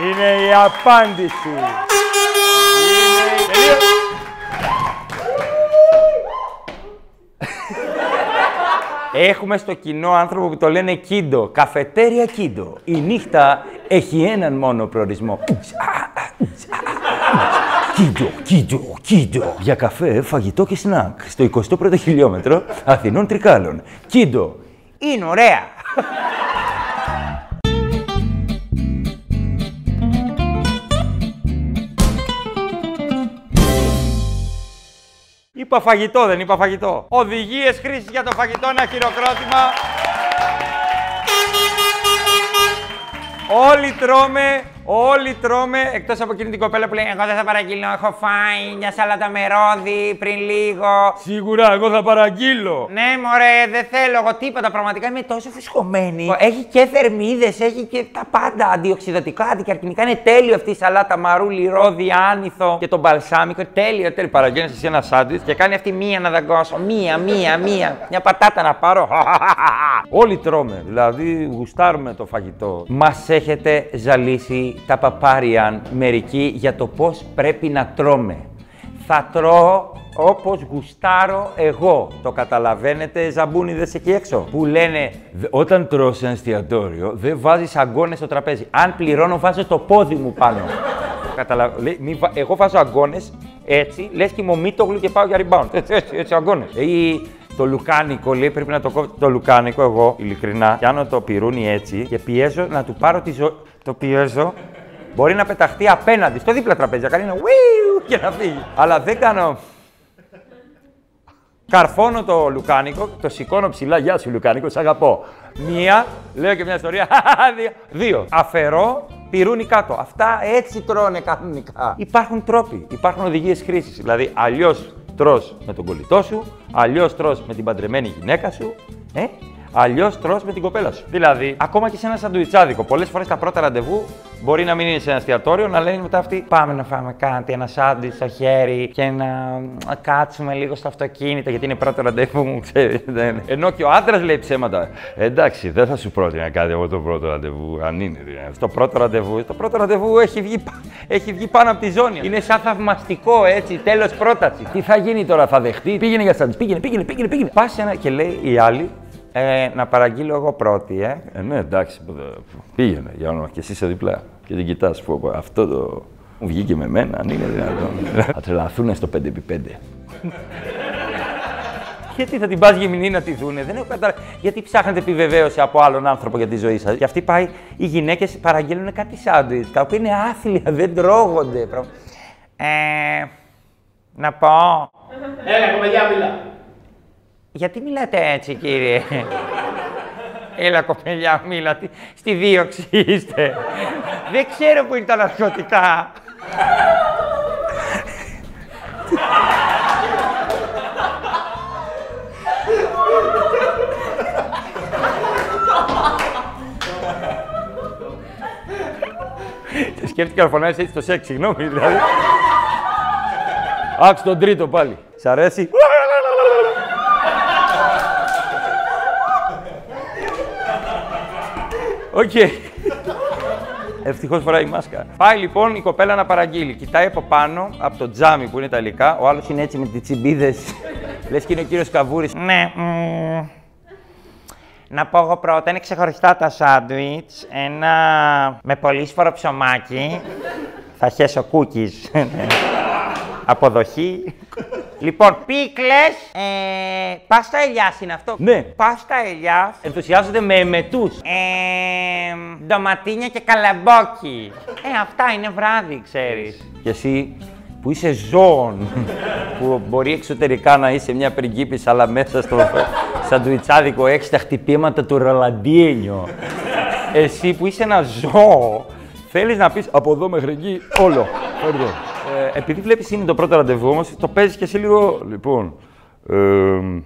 Είναι η απάντηση. Είναι... Έχουμε στο κοινό άνθρωπο που το λένε Κίντο. Καφετέρια Κίντο. Η νύχτα έχει έναν μόνο προορισμό. Κίντο, κίντο, κίντο. Για καφέ, φαγητό και σνακ. Στο 21ο χιλιόμετρο Αθηνών Τρικάλων. Κίντο. Είναι ωραία. Είπα φαγητό, δεν είπα φαγητό. Οδηγίες χρήσης για το φαγητό, ένα χειροκρότημα. Όλοι τρώμε Όλοι τρώμε, εκτός από εκείνη την κοπέλα που λέει: Εγώ δεν θα παραγγείλω. Έχω φάει μια σαλάτα με ρόδι πριν λίγο. Σίγουρα, εγώ θα παραγγείλω. Ναι, μωρέ, δεν θέλω εγώ τίποτα. Πραγματικά είμαι τόσο φουσκωμένη. Έχει και θερμίδες, έχει και τα πάντα. Αντιοξυδοτικά, αντικαρκυνικά. Είναι τέλειο αυτή η σαλάτα μαρούλι, ρόδι, άνηθο και το μπαλσάμικο. Τέλειο, τέλειο. Παραγγέλνεις εσύ ένα σάντιτ και κάνει αυτή μία να δαγκώσω. Μία, μία, μία. Μια πατάτα να πάρω. Όλοι τρώμε, δηλαδή γουστάρουμε το φαγητό. Μας έχετε ζαλίσει τα παπάριαν μερικοί για το πώς πρέπει να τρώμε. Θα τρώω όπως γουστάρω εγώ. Το καταλαβαίνετε, ζαμπούνιδες εκεί έξω. Που λένε, όταν τρώω σε εστιατόριο, δεν βάζεις αγκώνες στο τραπέζι. Αν πληρώνω, βάζω το πόδι μου πάνω. Καταλα... Εγώ βάζω αγκώνες έτσι, λες και μομίτογλου και πάω για rebound. Έτσι, έτσι, έτσι αγκώνες. Ή το λουκάνικο, λέει, πρέπει να το κόβω το λουκάνικο εγώ, ειλικρινά. Πιάνω το πυρούνι έτσι και πιέζω να του πάρω τη ζωή. Το πιέζω Μπορεί να πεταχτεί απέναντι, στο δίπλα τραπέζι, να κάνει ένα και να φύγει. Αλλά δεν κάνω. Καρφώνω το λουκάνικο, το σηκώνω ψηλά. Γεια σου, Λουκάνικο, σ' αγαπώ. Μία, λέω και μια ιστορία. δύο. δύο. Αφαιρώ, πυρούνι κάτω. Αυτά έτσι τρώνε κανονικά. Υπάρχουν τρόποι, υπάρχουν οδηγίες χρήσης. Δηλαδή, αλλιώς τρώ με τον κολλητό σου, αλλιώς τρώ με την παντρεμένη γυναίκα σου. Ε, Αλλιώς τρώ με την κοπέλα σου. Δηλαδή, ακόμα και σε ένα σαντουιτσάδικο, πολλές φορές τα πρώτα ραντεβού μπορεί να μην είναι σε ένα εστιατόριο, να λένε μετά αυτοί Πάμε να φάμε κάτι, ένα σάντουιτς στο χέρι και να κάτσουμε λίγο στο αυτοκίνητο, γιατί είναι πρώτο ραντεβού μου, ξέρεις. Ενώ και ο άντρας λέει ψέματα. Εντάξει, δεν θα σου πρότεινα κάτι εγώ το πρώτο ραντεβού, αν είναι. Στο πρώτο ραντεβού, το πρώτο ραντεβού έχει βγει, έχει βγει πάνω από τη ζώνη. Είναι σαν θαυμαστικό έτσι, τέλος πρόταση. Τι θα γίνει τώρα, θα δεχτεί; Πήγαινε για σάντουιτς, πήγαινε, πήγαινε, πήγαινε. πήγαινε. Πας ένα και λέει η άλλη, ε, να παραγγείλω εγώ πρώτη, ε. ε ναι, εντάξει, πήγαινε για όνομα και εσύ είσαι διπλά. Και την κοιτάς που αυτό το μου βγήκε με μένα, αν είναι δυνατόν. θα τρελαθούν στο 5x5. Γιατί θα την πας γυμνή να τη δούνε, δεν έχω καταλάβει. Γιατί ψάχνετε επιβεβαίωση από άλλον άνθρωπο για τη ζωή σας. Και αυτή πάει, οι γυναίκες παραγγέλνουν κάτι σάντουιτς, τα οποία είναι άθλια, δεν τρώγονται. Ε, να πω. Έλα, κομμενιά, μιλά. Γιατί μιλάτε έτσι, κύριε; Έλα, κοπελιά, μίλα. Στη δίωξη είστε. Δεν ξέρω που είναι τα ναρκωτικά. Σκέφτηκα να φωνάζεις έτσι το σεξ, συγγνώμη, δηλαδή. Άξι τον τρίτο πάλι. Σ' αρέσει. Οκ. Okay. Ευτυχώς φοράει μάσκα. Πάει λοιπόν η κοπέλα να παραγγείλει. Κοιτάει από πάνω, από το τζάμι που είναι ιταλικά. Ο άλλος είναι έτσι με τις τσιμπίδες. Λες και είναι ο κύριος Καβούρης. Ναι. Να πω εγώ πρώτα, είναι ξεχωριστά τα σάντουιτς. Ένα με πολύσφορο ψωμάκι. Θα χέσω cookies. Αποδοχή. Λοιπόν, πίκλες. Ε, πάστα ελιάς είναι αυτό. Ναι. Πάστα ελιάς. Ενθουσιάζονται με εμετού. Ε, ντοματίνια και καλαμπόκι. Ε, αυτά είναι βράδυ, ξέρεις. Και εσύ που είσαι ζώων, που μπορεί εξωτερικά να είσαι μια πριγκίπισσα, αλλά μέσα στο σαντουιτσάδικο έχεις τα χτυπήματα του Ρολαντίνιο. Εσύ που είσαι ένα ζώο, θέλεις να πεις από εδώ μέχρι εκεί όλο. Ε, επειδή βλέπεις είναι το πρώτο ραντεβού όμως, το παίζεις και εσύ λίγο. Λοιπόν, ε,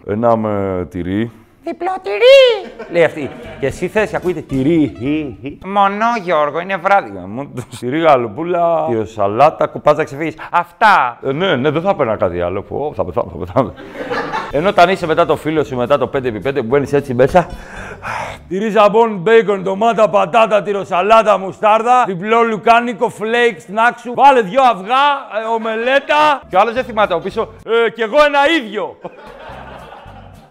ένα με τυρί. Διπλό τυρί! Λέει αυτή. Και εσύ θες και ακούγεται τυρί. Μονό Γιώργο, είναι βράδυ. Τυρί, γαλοπούλα, σαλάτα, κουπάζα να ξεφύγεις. Αυτά. Ε, ναι, ναι, δεν θα έπαιρνα κάτι άλλο. Πω, θα πεθάνω, θα πεθάνω. Ενώ όταν είσαι μετά το φίλο σου, μετά το 5x5 που μπαίνεις έτσι μέσα. Τυρί ζαμπόν, μπέικον, ντομάτα, πατάτα, τυροσαλάτα, μουστάρδα, διπλό λουκάνικο, φλέικ, σνάκ σου. Βάλε δυο αυγά, ε, ομελέτα. Και ο άλλος δεν θυμάται από πίσω. Ε, κι εγώ ένα ίδιο.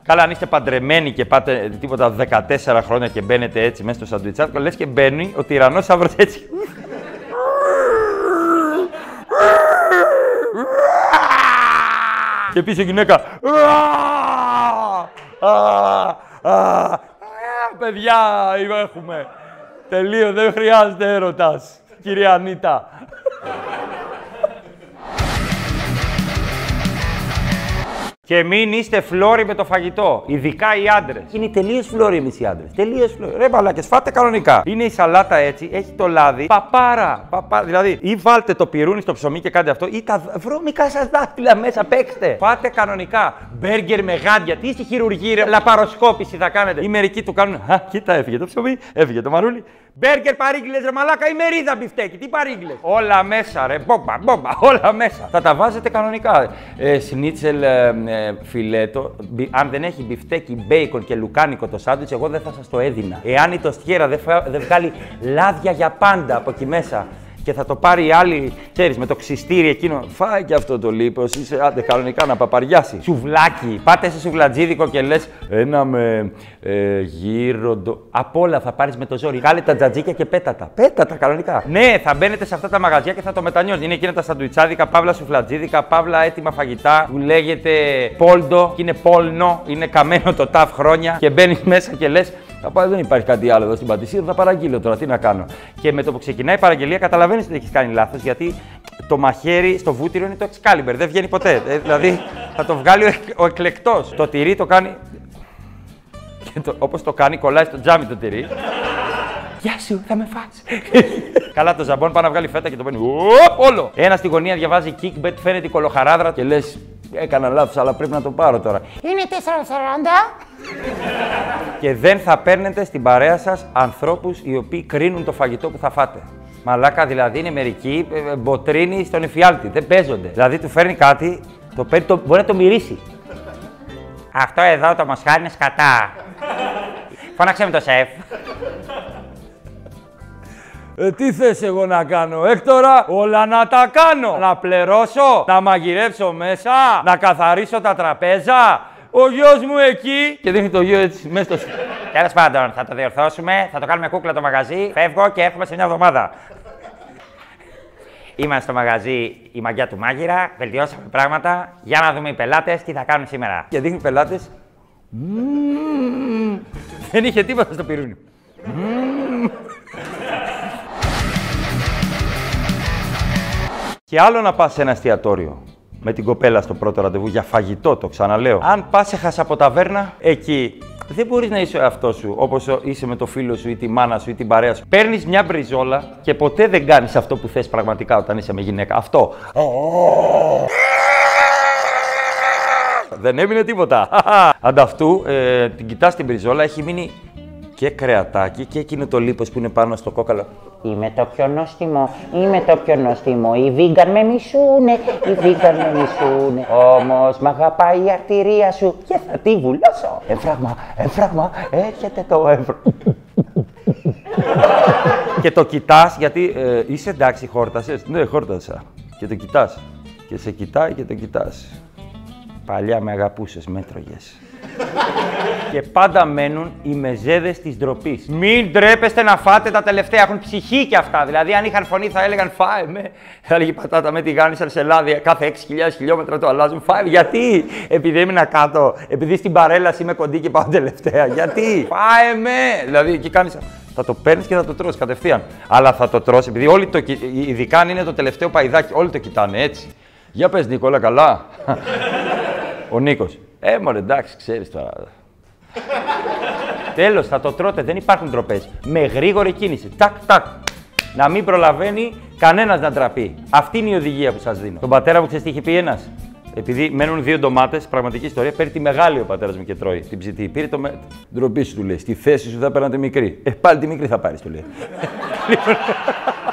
Καλά, αν είστε παντρεμένοι και πάτε τίποτα 14 χρόνια και μπαίνετε έτσι μέσα στο σαντουιτσάτικο, λες και μπαίνει ο τυρανόσαυρος έτσι. Και πίσω η γυναίκα. Παιδιά, έχουμε. Τελείω, δεν χρειάζεται έρωτας, κυρία Ανίτα. Και μην είστε φλόροι με το φαγητό. Ειδικά οι άντρες. Είναι τελείως φλόροι εμείς οι άντρες. Τελείως φλόροι. Ρε μπαλάκε, φάτε κανονικά. Είναι η σαλάτα έτσι, έχει το λάδι. Παπάρα. Παπάρα. Δηλαδή, ή βάλτε το πυρούνι στο ψωμί και κάντε αυτό, ή τα βρώμικα σας δάχτυλα μέσα παίξτε. Φάτε κανονικά. Μπέργκερ με γάντια. Τι στη χειρουργία, λαπαροσκόπηση θα κάνετε. Οι μερικοί του κάνουν. Α, κοίτα, έφυγε το ψωμί, έφυγε το μαρούλι. Μπέργκερ παρήγγειλε ρε μαλάκα ή μερίδα μπιφτέκι. Τι παρήγγειλε. Όλα μέσα ρε. Μπόμπα, μπόμπα. Όλα μέσα. Θα τα βάζετε κανονικά. Ε, σνίτσελ ε, ε, φιλέτο. αν δεν έχει μπιφτέκι, μπέικον και λουκάνικο το σάντουιτς, εγώ δεν θα σας το έδινα. Εάν η τοστιέρα δεν, δεν βγάλει λάδια για πάντα από εκεί μέσα και θα το πάρει η άλλη, ξέρεις, με το ξυστήρι εκείνο. Φάει και αυτό το λίπος. Είσαι άντε κανονικά να παπαριάσει. Σουβλάκι. Πάτε σε σουβλατζίδικο και λες ένα με ε, γύροντο. Απ' όλα θα πάρεις με το ζόρι. Κάλε τα τζατζίκια και πέτατα. Πέτατα κανονικά. Ναι, θα μπαίνετε σε αυτά τα μαγαζιά και θα το μετανιώσει. Είναι εκείνα τα σαντουιτσάδικα, παύλα σουφλατζίδικα, παύλα έτοιμα φαγητά που λέγεται πόλντο και είναι πόλνο, είναι καμένο το ταφ χρόνια και μπαίνεις μέσα και λες θα πάω, δεν υπάρχει κάτι άλλο εδώ στην Πατησία, θα παραγγείλω τώρα, τι να κάνω. Και με το που ξεκινάει η παραγγελία, καταλαβαίνεις ότι έχεις κάνει λάθος, γιατί το μαχαίρι στο βούτυρο είναι το Excalibur, δεν βγαίνει ποτέ. Ε, δηλαδή θα το βγάλει ο, ο εκλεκτός. Το τυρί το κάνει. Και όπως το κάνει, κολλάει στο τζάμι το τυρί. Γεια σου, θα με φας. Καλά, το ζαμπόν πάει να βγάλει φέτα και το παίρνει. όλο. Ένα στη γωνία διαβάζει kickbet, φαίνεται η κολοχαράδρα και λες: Έκανα λάθος, αλλά πρέπει να το πάρω τώρα. Είναι 4,40 και δεν θα παίρνετε στην παρέα σας ανθρώπους οι οποίοι κρίνουν το φαγητό που θα φάτε. Μαλάκα δηλαδή είναι μερικοί ε, ε, μποτρίνοι στον εφιάλτη. Δεν παίζονται. Δηλαδή του φέρνει κάτι, το παίρνει, το, μπορεί να το μυρίσει. Αυτό εδώ το μοσχάρι είναι σκατά. Φώναξε με το σεφ. Ε, τι θες εγώ να κάνω, Έκτορα, όλα να τα κάνω. Να πληρώσω, να μαγειρέψω μέσα, να καθαρίσω τα τραπέζα, ο γιος μου εκεί. Και δείχνει το γιο έτσι μέσα στο. Τέλος πάντων, θα το διορθώσουμε, θα το κάνουμε κούκλα το μαγαζί. Φεύγω και έρχομαι σε μια εβδομάδα. Είμαστε στο μαγαζί η μαγιά του μάγειρα, βελτιώσαμε πράγματα. Για να δούμε οι πελάτες τι θα κάνουν σήμερα. Και δείχνει πελάτες. Δεν είχε τίποτα στο πυρούνι. Και άλλο να πας σε ένα εστιατόριο με την κοπέλα στο πρώτο ραντεβού για φαγητό, το ξαναλέω. Αν πας σε από ταβέρνα, εκεί δεν μπορείς να είσαι ο εαυτό σου όπως είσαι με το φίλο σου ή τη μάνα σου ή την παρέα σου. Παίρνεις μια μπριζόλα και ποτέ δεν κάνεις αυτό που θες πραγματικά όταν είσαι με γυναίκα. Αυτό. δεν έμεινε τίποτα. Ανταυτού, ε, την κοιτάς την μπριζόλα, έχει μείνει και κρεατάκι και εκείνο το λίπος που είναι πάνω στο κόκαλο. Είμαι το πιο νόστιμο, είμαι το πιο νόστιμο. Οι βίγκαν με μισούνε, οι βίγκαν με μισούνε. Όμως μ' αγαπάει η αρτηρία σου και θα τη βουλώσω. Έμφραγμα, έμφραγμα, έρχεται το έμφραγμα. και το κοιτάς γιατί ε, είσαι εντάξει, χόρτασες. Ναι, χόρτασα. Και το κοιτάς. Και σε κοιτάει και το κοιτάς. Παλιά με αγαπούσες, μέτρωγες και πάντα μένουν οι μεζέδες της ντροπής. Μην ντρέπεστε να φάτε τα τελευταία. Έχουν ψυχή κι αυτά. Δηλαδή, αν είχαν φωνή, θα έλεγαν Φάε με. Θα έλεγε πατάτα με τη γάνη λάδι κάθε 6.000 χιλιόμετρα το αλλάζουν. Φάε. Γιατί, επειδή έμεινα κάτω, επειδή στην παρέλαση είμαι κοντή και πάω τελευταία. Γιατί, φάε με. Δηλαδή, εκεί κάνεις. Θα το παίρνεις και θα το τρώσει κατευθείαν. Αλλά θα το τρώσει, επειδή όλοι το. Ειδικά αν είναι το τελευταίο παϊδάκι, όλοι το κοιτάνε έτσι. Για πες, Νίκολα, καλά. Ο Νίκος. Ε, μωρέ, εντάξει, ξέρεις τώρα. Τέλος, θα το τρώτε, δεν υπάρχουν ντροπές. Με γρήγορη κίνηση. Τάκ, τάκ. Να μην προλαβαίνει κανένας να ντραπεί. Αυτή είναι η οδηγία που σας δίνω. Τον πατέρα μου ξέρεις τι είχε πει ένας; Επειδή μένουν δύο ντομάτες, πραγματική ιστορία, παίρνει τη μεγάλη ο πατέρας μου και τρώει την ψητή. Πήρε το με... ντροπή σου, του λέει. Στη θέση σου θα παίρνατε μικρή. Ε, πάλι τη μικρή θα πάρεις, του λέει.